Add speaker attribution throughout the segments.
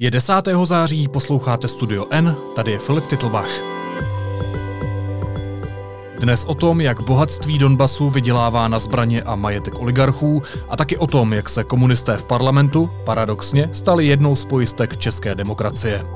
Speaker 1: Je 10. září, posloucháte Studio N, tady je Filip Titlbach. Dnes o tom, jak bohatství Donbasu vydělává na zbraně a majetek oligarchů a taky o tom, jak se komunisté v parlamentu, paradoxně, stali jednou z pojistek české demokracie.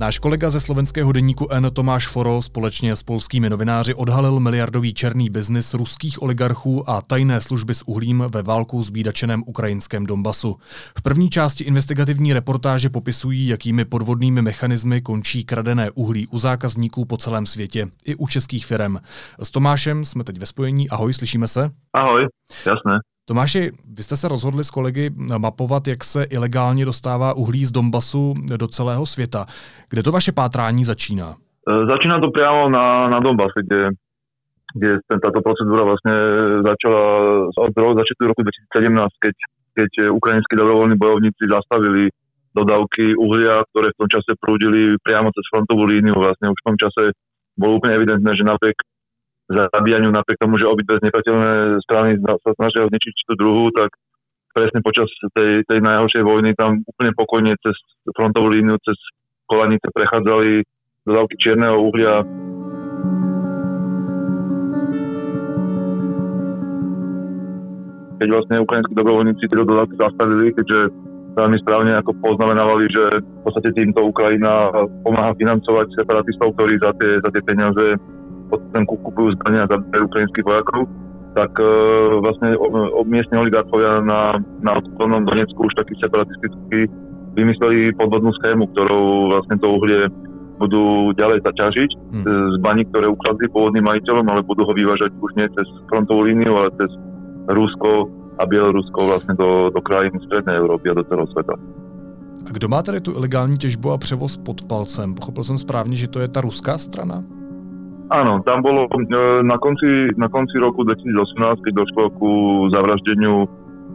Speaker 1: Náš kolega ze slovenského deníku N Tomáš Foro společně s polskými novináři odhalil miliardový černý biznis ruských oligarchů a tajné služby s uhlím ve válku zbídačeném ukrajinském Donbasu. V první části investigativní reportáže popisují, jakými podvodnými mechanismy končí kradené uhlí u zákazníků po celém světě, i u českých firm. S Tomášem jsme teď ve spojení. Ahoj, slyšíme se?
Speaker 2: Ahoj, jasné.
Speaker 1: Tomáši, vy jste se rozhodli s kolegy mapovat, jak se ilegálně dostává uhlí z Donbasu do celého světa. Kde to vaše pátrání začíná?
Speaker 2: E, začíná to priamo na, na Donbase, kde, kde táto procedúra vlastne začala od roku 2017, keď, keď ukrajinskí dobrovoľní bojovníci zastavili dodávky uhlia, ktoré v tom čase prúdili priamo cez frontovú líniu. Vlastne už v tom čase bolo úplne evidentné, že napriek zabíjaniu napriek tomu, že obidve nepriateľné strany sa snažia zničiť tú druhú, tak presne počas tej, tej najhoršej vojny tam úplne pokojne cez frontovú líniu, cez kolanice prechádzali dodávky čierneho uhlia. Keď vlastne ukrajinskí dobrovoľníci tieto dodávky zastavili, keďže veľmi správne ako poznamenávali, že v podstate týmto Ukrajina pomáha financovať separatistov, ktorí za tie, za tie peniaze potom kupujú zbrania za ukrajinských vojakov, tak e, vlastne miestni oligarchovia na, na odklonom Donecku už taký separatistický vymysleli podvodnú schému, ktorou vlastne to uhlie budú ďalej zaťažiť hmm. z baní, ktoré ukradli pôvodným majiteľom, ale budú ho vyvážať už nie cez frontovú líniu, ale cez Rusko a Bielorusko vlastne do, do krajín Strednej Európy a do celého sveta.
Speaker 1: A kdo má tady tu ilegální těžbu a převoz pod palcem? Pochopil jsem správně, že to je ta ruská strana?
Speaker 2: Áno, tam bolo e, na konci, na konci roku 2018, keď došlo ku zavraždeniu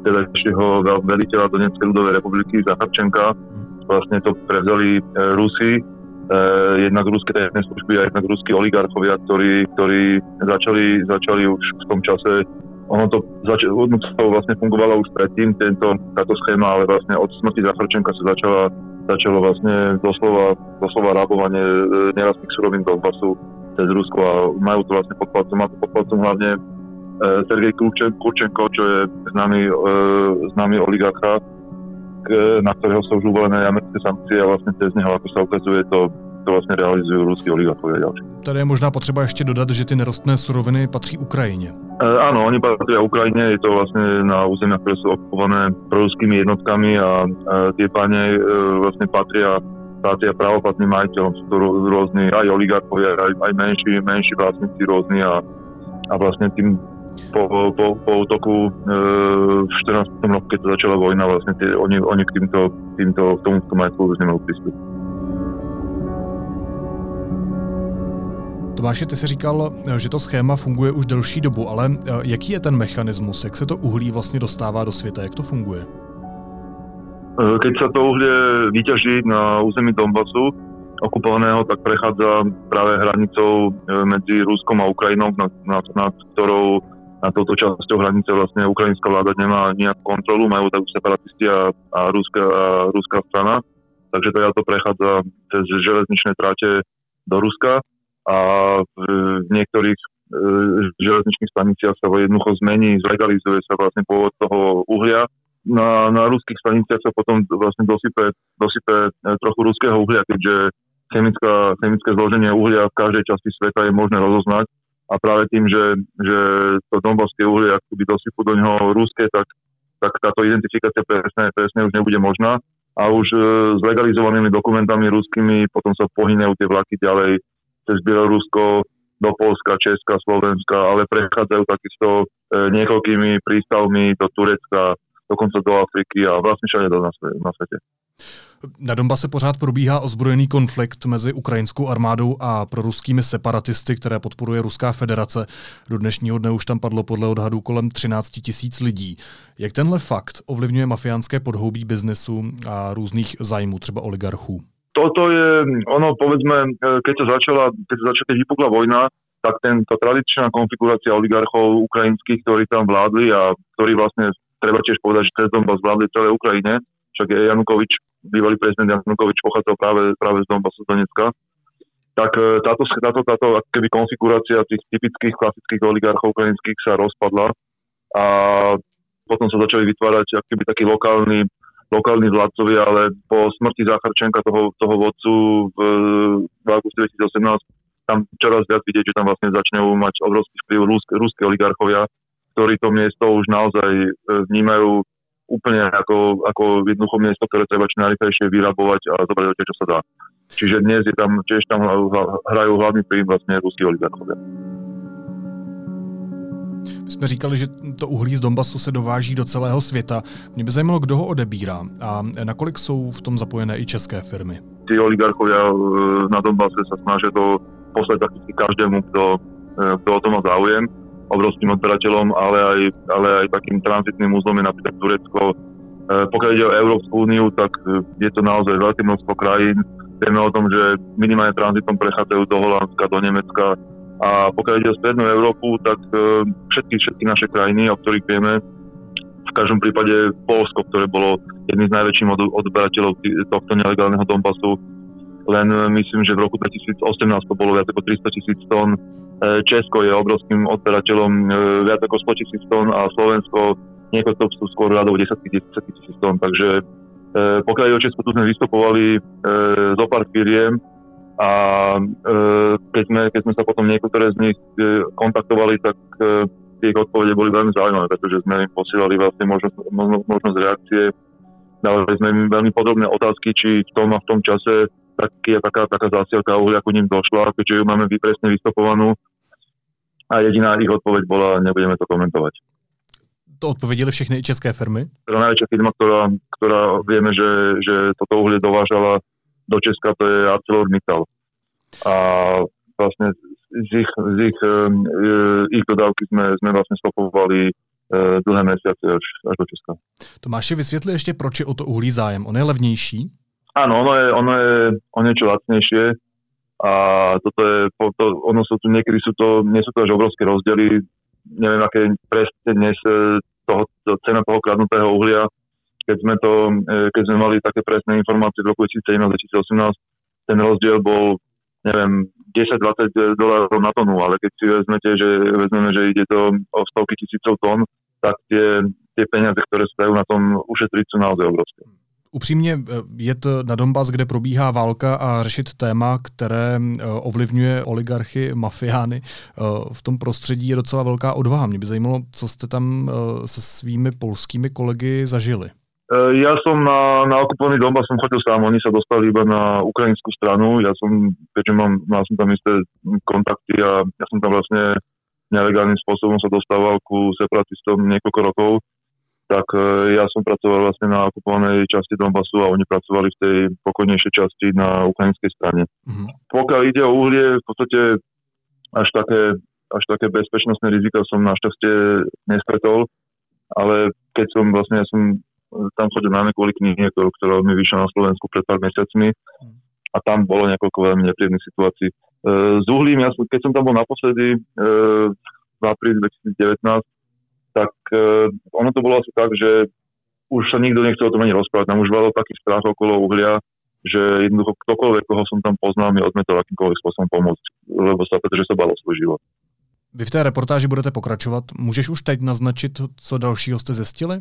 Speaker 2: tedajšieho veliteľa Donetskej ľudovej republiky Zacharčenka, vlastne to prevzali e, Rusi, e, jednak ruské tajné služby a jednak ruskí oligarchovia, ktorí, ktorí začali, začali už v tom čase ono to, zač- ono to vlastne fungovalo už predtým, tento, táto schéma, ale vlastne od smrti Zacharčenka sa začala, začalo vlastne doslova, doslova rábovanie nerastných surovín Donbasu cez Rusko a majú to vlastne pod palcom, má to pod palcom hlavne e, Sergej Kurčenko, čo je známy, e, známy oligarcha, k, na ktorého sú už uvolené americké sankcie a vlastne cez neho, ako sa ukazuje, to, to vlastně realizují ruský oligarchové další.
Speaker 1: Tady je možná potřeba ještě dodat, že ty nerostné suroviny patří Ukrajině.
Speaker 2: E, áno, oni patria Ukrajine, je to vlastne na územiach, ktoré sú okupované proruskými jednotkami a e, tie páne e, vlastne patria patria pravoplatným majiteľom, sú to rôzni aj oligarchovia, aj, aj menší, menší vlastníci rôzni a, a vlastne tým po, po, po útoku e, v 14. roku, keď to začala vojna, vlastne tie, oni, oni k týmto, týmto, k tomuto majetku už nemajú prístup.
Speaker 1: Tomáši, ty jsi říkal, že to schéma funguje už delší dobu, ale e, jaký je ten mechanismus, jak se to uhlí vlastně dostává do světa, jak to funguje?
Speaker 2: E, keď sa to uhlie vyťaží na území Donbasu okupovaného, tak prechádza práve hranicou e, medzi Ruskom a Ukrajinou, nad, nad, nad ktorou na touto časťou hranice vlastne ukrajinská vláda nemá nejakú kontrolu, majú tak separatisti a, a, ruská, a ruská strana. Takže to to prechádza cez železničné tráte do Ruska a v, v niektorých e, železničných staniciach sa jednoducho zmení, zlegalizuje sa vlastne pôvod toho uhlia na, na ruských staniciach sa potom vlastne dosype, dosype e, trochu ruského uhlia, keďže chemická, chemické zloženie uhlia v každej časti sveta je možné rozoznať. A práve tým, že, že to donbovské uhlie akoby dosypú do neho ruské, tak, tak táto identifikácia presne, presne už nebude možná. A už e, s legalizovanými dokumentami ruskými potom sa pohynajú tie vlaky ďalej cez Bielorusko, do Polska, Česka, Slovenska, ale prechádzajú takisto e, niekoľkými prístavmi do Turecka, dokonce do Afriky a vlastně všade na, na světě.
Speaker 1: Na Donbase pořád probíhá ozbrojený konflikt mezi ukrajinskou armádou a proruskými separatisty, které podporuje Ruská federace. Do dnešního dne už tam padlo podle odhadů kolem 13 tisíc lidí. Jak tenhle fakt ovlivňuje mafiánské podhoubí biznesu a různých zájmů, třeba oligarchů?
Speaker 2: Toto je, ono povedzme, keď sa začala, keď sa začala, keď vypukla vojna, tak tento tradičná konfigurácia oligarchov ukrajinských, ktorí tam vládli a ktorí vlastne treba tiež povedať, že cez Donbass vládli celé Ukrajine, však je Janukovič, bývalý prezident Janukovič pochádzal práve, práve z Donbassu z Donecka, tak e, táto, táto, táto keby konfigurácia tých typických klasických oligarchov ukrajinských sa rozpadla a potom sa začali vytvárať keby takí lokálni, lokálni vládcovia, ale po smrti Zacharčenka, toho, toho vodcu v, v auguste 2018, tam čoraz viac vidieť, že tam vlastne začnú mať obrovský vplyv ruské oligarchovia, ktorí to miesto už naozaj e, vnímajú úplne ako, ako jednoducho miesto, ktoré treba čo najrychlejšie vyrabovať a zobrať čo sa dá. Čiže dnes je tam, tiež tam hrajú hlavný príjm vlastne ruskí oligarchovia.
Speaker 1: My jsme říkali, že to uhlí z Donbasu se dováží do celého světa. Mě by zajímalo, kdo ho odebírá a nakolik jsou v tom zapojené i české firmy.
Speaker 2: Tí oligarchovia e, na Donbase sa snažia to poslať prakticky každému, kto, e, kto o to má záujem obrovským odberateľom, ale aj, ale aj takým tranzitným úzlom je napríklad Turecko. E, pokiaľ o Európsku úniu, tak je to naozaj veľké množstvo krajín. Vieme o tom, že minimálne tranzitom prechádzajú do Holandska, do Nemecka. A pokiaľ ide o Strednú Európu, tak e, všetky, všetky naše krajiny, o ktorých vieme, v každom prípade Polsko, ktoré bolo jedným z najväčších odberateľov tohto nelegálneho Donbasu, len myslím, že v roku 2018 to bolo viac ako 300 tisíc tón Česko je obrovským odberateľom e, viac ako 100 tisíc tón a Slovensko niekoľko sú skôr radov 10 tisíc tón. Takže e, pokiaľ je o Česku, tu sme vystupovali zo pár firiem a keď sme, keď sme sa potom niektoré z nich kontaktovali, tak tie odpovede boli veľmi zaujímavé, pretože sme im posielali vlastne možnosť, možnosť reakcie. Dali sme im veľmi podrobné otázky, či v tom a v tom čase taký, taká, taká zásielka uhlia ku ním došla, keďže ju máme presne vystopovanú. A jediná ich odpoveď bola, nebudeme to komentovať.
Speaker 1: To odpovedili všechny české firmy?
Speaker 2: Teda najväčšia firma, ktorá, ktorá vieme, že, že toto uhlie dovážala do Česka, to je ArcelorMittal. A vlastne z ich, z ich, e, ich dodávky sme, sme vlastne stopovali e, dlhé mesiace až, až do Česka.
Speaker 1: Tomáši, vysvětli ještě, proč je o to uhlí zájem. On je levnější?
Speaker 2: Áno, ono je, ono je o niečo lacnejšie. A toto je, to, ono sú tu, niekedy sú to, nie sú to až obrovské rozdiely, neviem, aké presne dnes e, toho, to, cena toho kradnutého uhlia, keď sme, to, e, keď sme mali také presné informácie v roku 2017-2018, ten rozdiel bol, neviem, 10-20 dolárov na tonu, ale keď si vezmete, že, vezmeme, že ide to o stovky tisícov tón, tak tie, tie peniaze, ktoré sa dajú na tom ušetriť, sú naozaj obrovské.
Speaker 1: Upřímně eh, jet na Donbass, kde probíhá válka a řešit téma, které eh, ovlivňuje oligarchy, mafiány, eh, v tom prostředí je docela velká odvaha. Mě by zajímalo, co jste tam se svými polskými kolegy zažili.
Speaker 2: Ja som na, na okupovaný Donbass som chodil sám, oni sa dostali iba na ukrajinskú stranu, ja som, keďže mám, mal som tam isté kontakty a ja som tam vlastne nelegálnym spôsobom sa dostával ku separatistom niekoľko rokov, tak e, ja som pracoval vlastne na okupovanej časti Donbasu a oni pracovali v tej pokojnejšej časti na ukrajinskej strane. Mm-hmm. Pokiaľ ide o uhlie, v podstate až také, až také bezpečnostné rizika som našťastie nestretol, ale keď som vlastne, ja som tam chodil na kvôli knihy, ktorá mi vyšla na Slovensku pred pár mesiacmi mhm. a tam bolo niekoľko veľmi nepríjemných situácií. E, s uhlím, ja, keď som tam bol naposledy e, v apríli 2019, tak uh, ono to bolo asi tak, že už sa nikto nechcel o tom ani rozprávať. Tam už bolo taký strach okolo uhlia, že jednoducho ktokoľvek, koho som tam poznal, mi odmetol akýmkoľvek spôsobom pomôcť, lebo sa, pretože sa balo svůj život.
Speaker 1: Vy v té reportáži budete pokračovat. Můžeš už teď naznačit, co dalšího jste zjistili?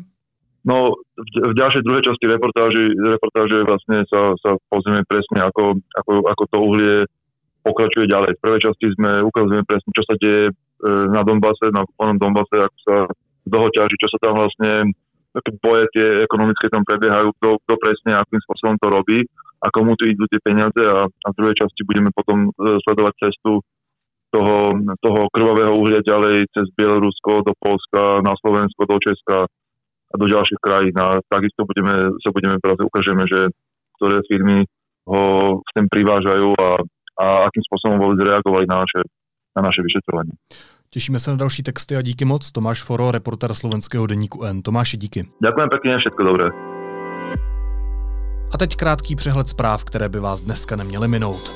Speaker 2: No, v, v ďalšej druhej časti reportáži, reportáže vlastne sa, sa pozrieme presne, ako, ako, ako to uhlie pokračuje ďalej. V prvej časti sme ukazujeme presne, čo sa deje e, na Donbase, na okupovanom Donbase, ako sa ťaží, čo sa tam vlastne, boje tie ekonomické tam prebiehajú, kto, kto presne, akým spôsobom to robí a komu tu idú tie peniaze a, a v druhej časti budeme potom e, sledovať cestu toho, toho krvavého uhlia ďalej cez Bielorusko do Polska, na Slovensko, do Česka a do ďalších krajín. A takisto budeme, sa budeme práve ukážeme, že ktoré firmy ho s tým privážajú a, a akým spôsobom vôbec reagovali na naše, na naše vyšetrovanie.
Speaker 1: Těšíme se na další texty a díky moc. Tomáš Foro, reportér slovenského deníku N. Tomáši, díky.
Speaker 2: Děkuji pěkně, všechno dobré.
Speaker 1: A teď krátký přehled zpráv, které by vás dneska neměly minout.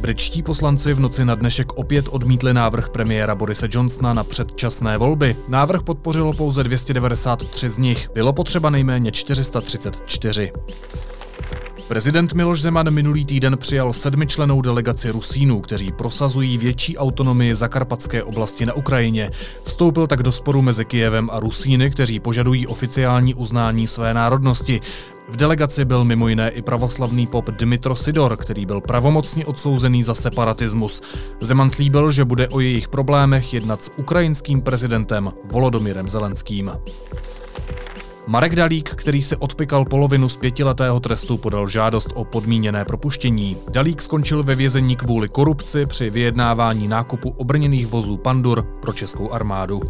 Speaker 1: Britští poslanci v noci na dnešek opět odmítli návrh premiéra Borise Johnsona na předčasné volby. Návrh podpořilo pouze 293 z nich. Bylo potřeba nejméně 434. Prezident Miloš Zeman minulý týden přijal sedmičlenou delegaci Rusínů, kteří prosazují větší autonomii zakarpatské oblasti na Ukrajině. Vstoupil tak do sporu mezi Kijevem a Rusíny, kteří požadují oficiální uznání své národnosti. V delegaci byl mimo jiné i pravoslavný pop Dmitro Sidor, který byl pravomocně odsouzený za separatismus. Zeman slíbil, že bude o jejich problémech jednat s ukrajinským prezidentem Volodomirem Zelenským. Marek Dalík, který se odpikal polovinu z pětiletého trestu, podal žádost o podmíněné propuštění. Dalík skončil ve vězení kvůli korupci při vyjednávání nákupu obrněných vozů Pandur pro českou armádu.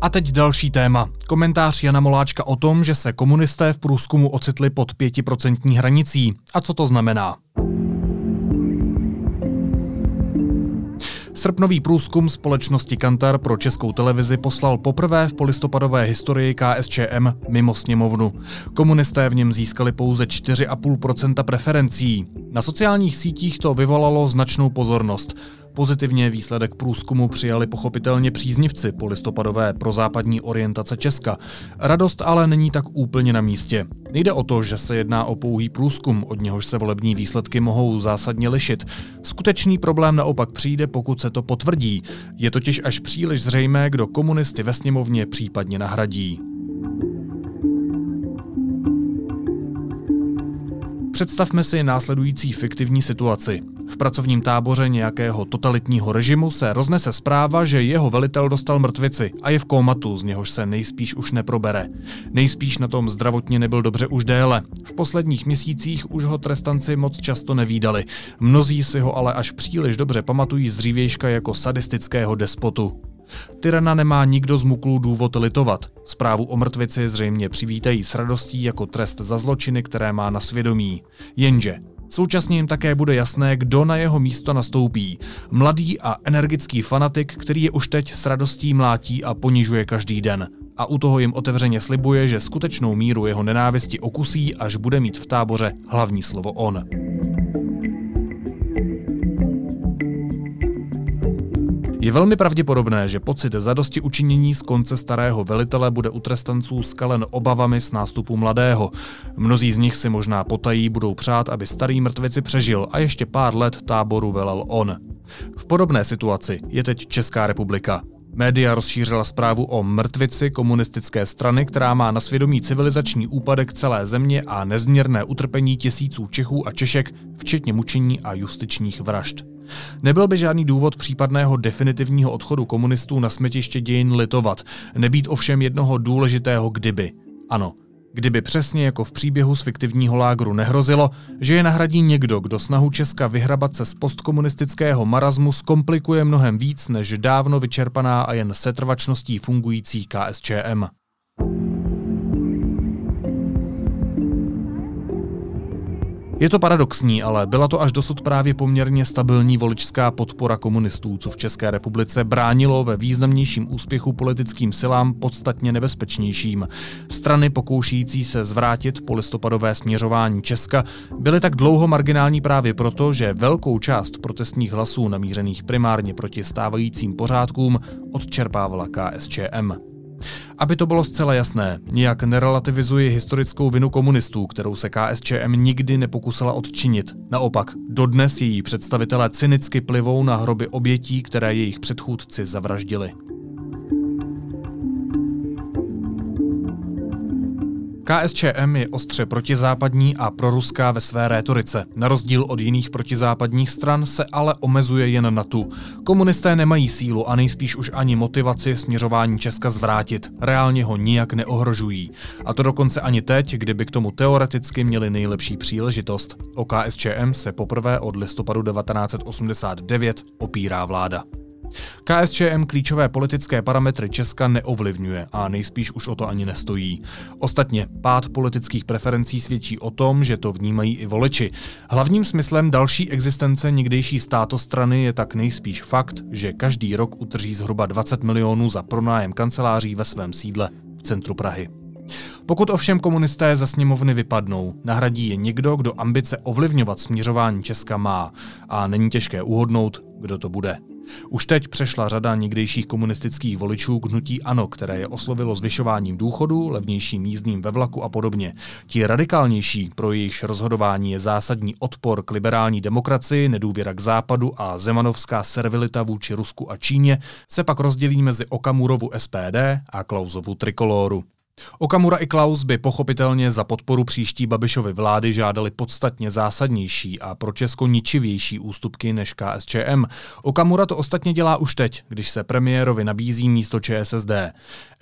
Speaker 1: A teď další téma. Komentář Jana Moláčka o tom, že se komunisté v průzkumu ocitli pod 5% hranicí. A co to znamená? Srpnový průzkum společnosti Kantar pro českou televizi poslal poprvé v polistopadové historii KSČM mimo sněmovnu. Komunisté v něm získali pouze 4,5% preferencí. Na sociálních sítích to vyvolalo značnou pozornost. Pozitivně výsledek průzkumu přijali pochopitelně příznivci polistopadové prozápadní orientace Česka. Radost ale není tak úplně na místě. Nejde o to, že se jedná o pouhý průzkum, od něhož se volební výsledky mohou zásadně lišit. Skutečný problém naopak přijde, pokud se to potvrdí. Je totiž až příliš zřejmé, kdo komunisty ve sněmovně případně nahradí. Představme si následující fiktivní situaci. V pracovním táboře nějakého totalitního režimu se roznese zpráva, že jeho velitel dostal mrtvici a je v kómatu, z něhož se nejspíš už neprobere. Nejspíš na tom zdravotně nebyl dobře už déle. V posledních měsících už ho trestanci moc často nevídali. Mnozí si ho ale až příliš dobře pamatují z jako sadistického despotu. Tyrana nemá nikdo z muklů důvod litovat. Zprávu o mrtvici zřejmě přivítají s radostí jako trest za zločiny, které má na svědomí. Jenže Současně jim také bude jasné, kdo na jeho místo nastoupí. Mladý a energický fanatik, který je už teď s radostí mlátí a ponižuje každý den. A u toho jim otevřeně slibuje, že skutečnou míru jeho nenávisti okusí, až bude mít v táboře hlavní slovo on. Je velmi pravděpodobné, že pocit zadosti učinění z konce starého velitele bude u trestanců skalen obavami z nástupu mladého. Mnozí z nich si možná potají budou přát, aby starý mrtvici přežil a ještě pár let táboru velel on. V podobné situaci je teď Česká republika. Média rozšířila zprávu o mrtvici komunistické strany, která má na svědomí civilizační úpadek celé země a nezměrné utrpení tisíců Čechů a Češek, včetně mučení a justičních vražd. Nebyl by žádný důvod případného definitivního odchodu komunistů na smetiště dějin litovat, nebýt ovšem jednoho důležitého kdyby. Ano, kdyby přesně jako v příběhu z fiktivního lágru nehrozilo, že je nahradí někdo, kdo snahu Česka vyhrabat se z postkomunistického marazmu zkomplikuje mnohem víc než dávno vyčerpaná a jen setrvačností fungující KSČM. Je to paradoxní, ale byla to až dosud právě poměrně stabilní voličská podpora komunistů, co v České republice bránilo ve významnějším úspěchu politickým silám podstatně nebezpečnějším. Strany pokoušející se zvrátit polistopadové směřování Česka byly tak dlouho marginální právě proto, že velkou část protestních hlasů namířených primárně proti stávajícím pořádkům odčerpávala KSČM. Aby to bylo zcela jasné, nijak nerelativizuji historickou vinu komunistů, kterou se KSČM nikdy nepokusila odčinit. Naopak, dodnes její představitelé cynicky plivou na hroby obětí, které jejich předchůdci zavraždili. KSČM je ostře protizápadní a proruská ve své rétorice. Na rozdíl od jiných protizápadních stran se ale omezuje jen na tu. Komunisté nemají sílu a nejspíš už ani motivaci směřování Česka zvrátit. Reálně ho nijak neohrožují. A to dokonce ani teď, kdyby k tomu teoreticky měli nejlepší příležitost. O KSČM se poprvé od listopadu 1989 opírá vláda. KSČM klíčové politické parametry Česka neovlivňuje a nejspíš už o to ani nestojí. Ostatně pád politických preferencí svědčí o tom, že to vnímají i voliči. Hlavním smyslem další existence někdejší státostrany je tak nejspíš fakt, že každý rok utrží zhruba 20 milionů za pronájem kanceláří ve svém sídle v centru Prahy. Pokud ovšem komunisté ze sněmovny vypadnou, nahradí je někdo, kdo ambice ovlivňovat směřování Česka má a není těžké uhodnout, kdo to bude. Už teď přešla řada někdejších komunistických voličů k hnutí ANO, které je oslovilo zvyšováním důchodu, levnějším jízdním ve vlaku a podobně. Ti radikálnější, pro jejichž rozhodování je zásadní odpor k liberální demokracii, nedůvěra k západu a zemanovská servilita vůči Rusku a Číně, se pak rozdělí mezi Okamurovu SPD a Klausovu trikoloru. Okamura i Klaus by pochopitelně za podporu příští Babišovy vlády žádali podstatně zásadnější a pro Česko ničivější ústupky než KSČM. Okamura to ostatně dělá už teď, když se premiérovi nabízí místo ČSSD.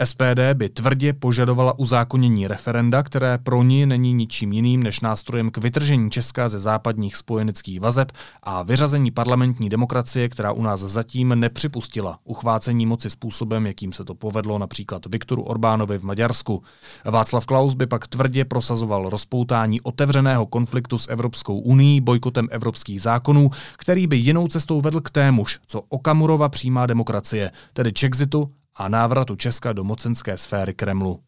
Speaker 1: SPD by tvrdě požadovala uzákonění referenda, které pro ní není ničím jiným než nástrojem k vytržení Česka ze západních spojeneckých vazeb a vyřazení parlamentní demokracie, která u nás zatím nepřipustila uchvácení moci způsobem, jakým se to povedlo například Viktoru Orbánovi v Maďarsku Maďarsku. Václav Klaus by pak tvrdě prosazoval rozpoutání otevřeného konfliktu s Evropskou uní bojkotem evropských zákonů, který by jinou cestou vedl k témuž, co Okamurova přímá demokracie, tedy Čexitu a návratu Česka do mocenské sféry Kremlu.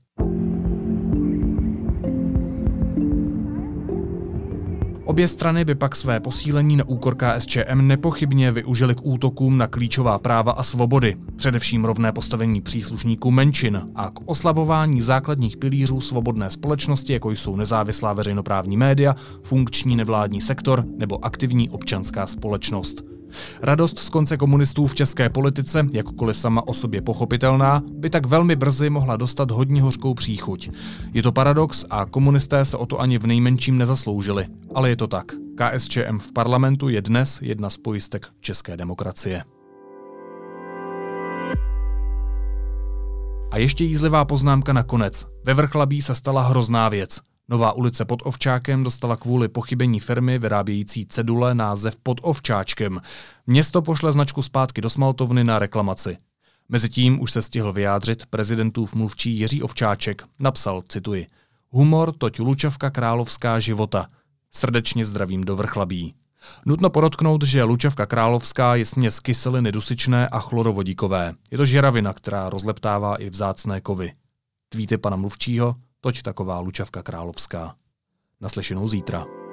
Speaker 1: Obě strany by pak své posílení na úkor KSČM nepochybně využili k útokům na klíčová práva a svobody, především rovné postavení příslušníků menšin a k oslabování základních pilířů svobodné společnosti, jako jsou nezávislá veřejnoprávní média, funkční nevládní sektor nebo aktivní občanská společnost. Radost z konce komunistů v české politice, jakkoliv sama o sobě pochopitelná, by tak velmi brzy mohla dostat hodně hořkou příchuť. Je to paradox a komunisté se o to ani v nejmenším nezasloužili. Ale je to tak. KSČM v parlamentu je dnes jedna z pojistek české demokracie. A ještě jízlivá poznámka nakonec. Ve Vrchlabí se stala hrozná věc. Nová ulice pod Ovčákem dostala kvůli pochybení firmy vyrábějící cedule název pod Ovčáčkem. Město pošle značku zpátky do Smaltovny na reklamaci. Mezitím už se stihl vyjádřit prezidentův mluvčí Jiří Ovčáček. Napsal, cituji, Humor toť Lučavka královská života. Srdečně zdravím do vrchlabí. Nutno podotknout, že Lučavka královská je směs kyseliny dusičné a chlorovodíkové. Je to žeravina, která rozleptává i vzácné kovy. Tvíty pana mluvčího, toť taková Lučavka královská. Naslyšenou zítra.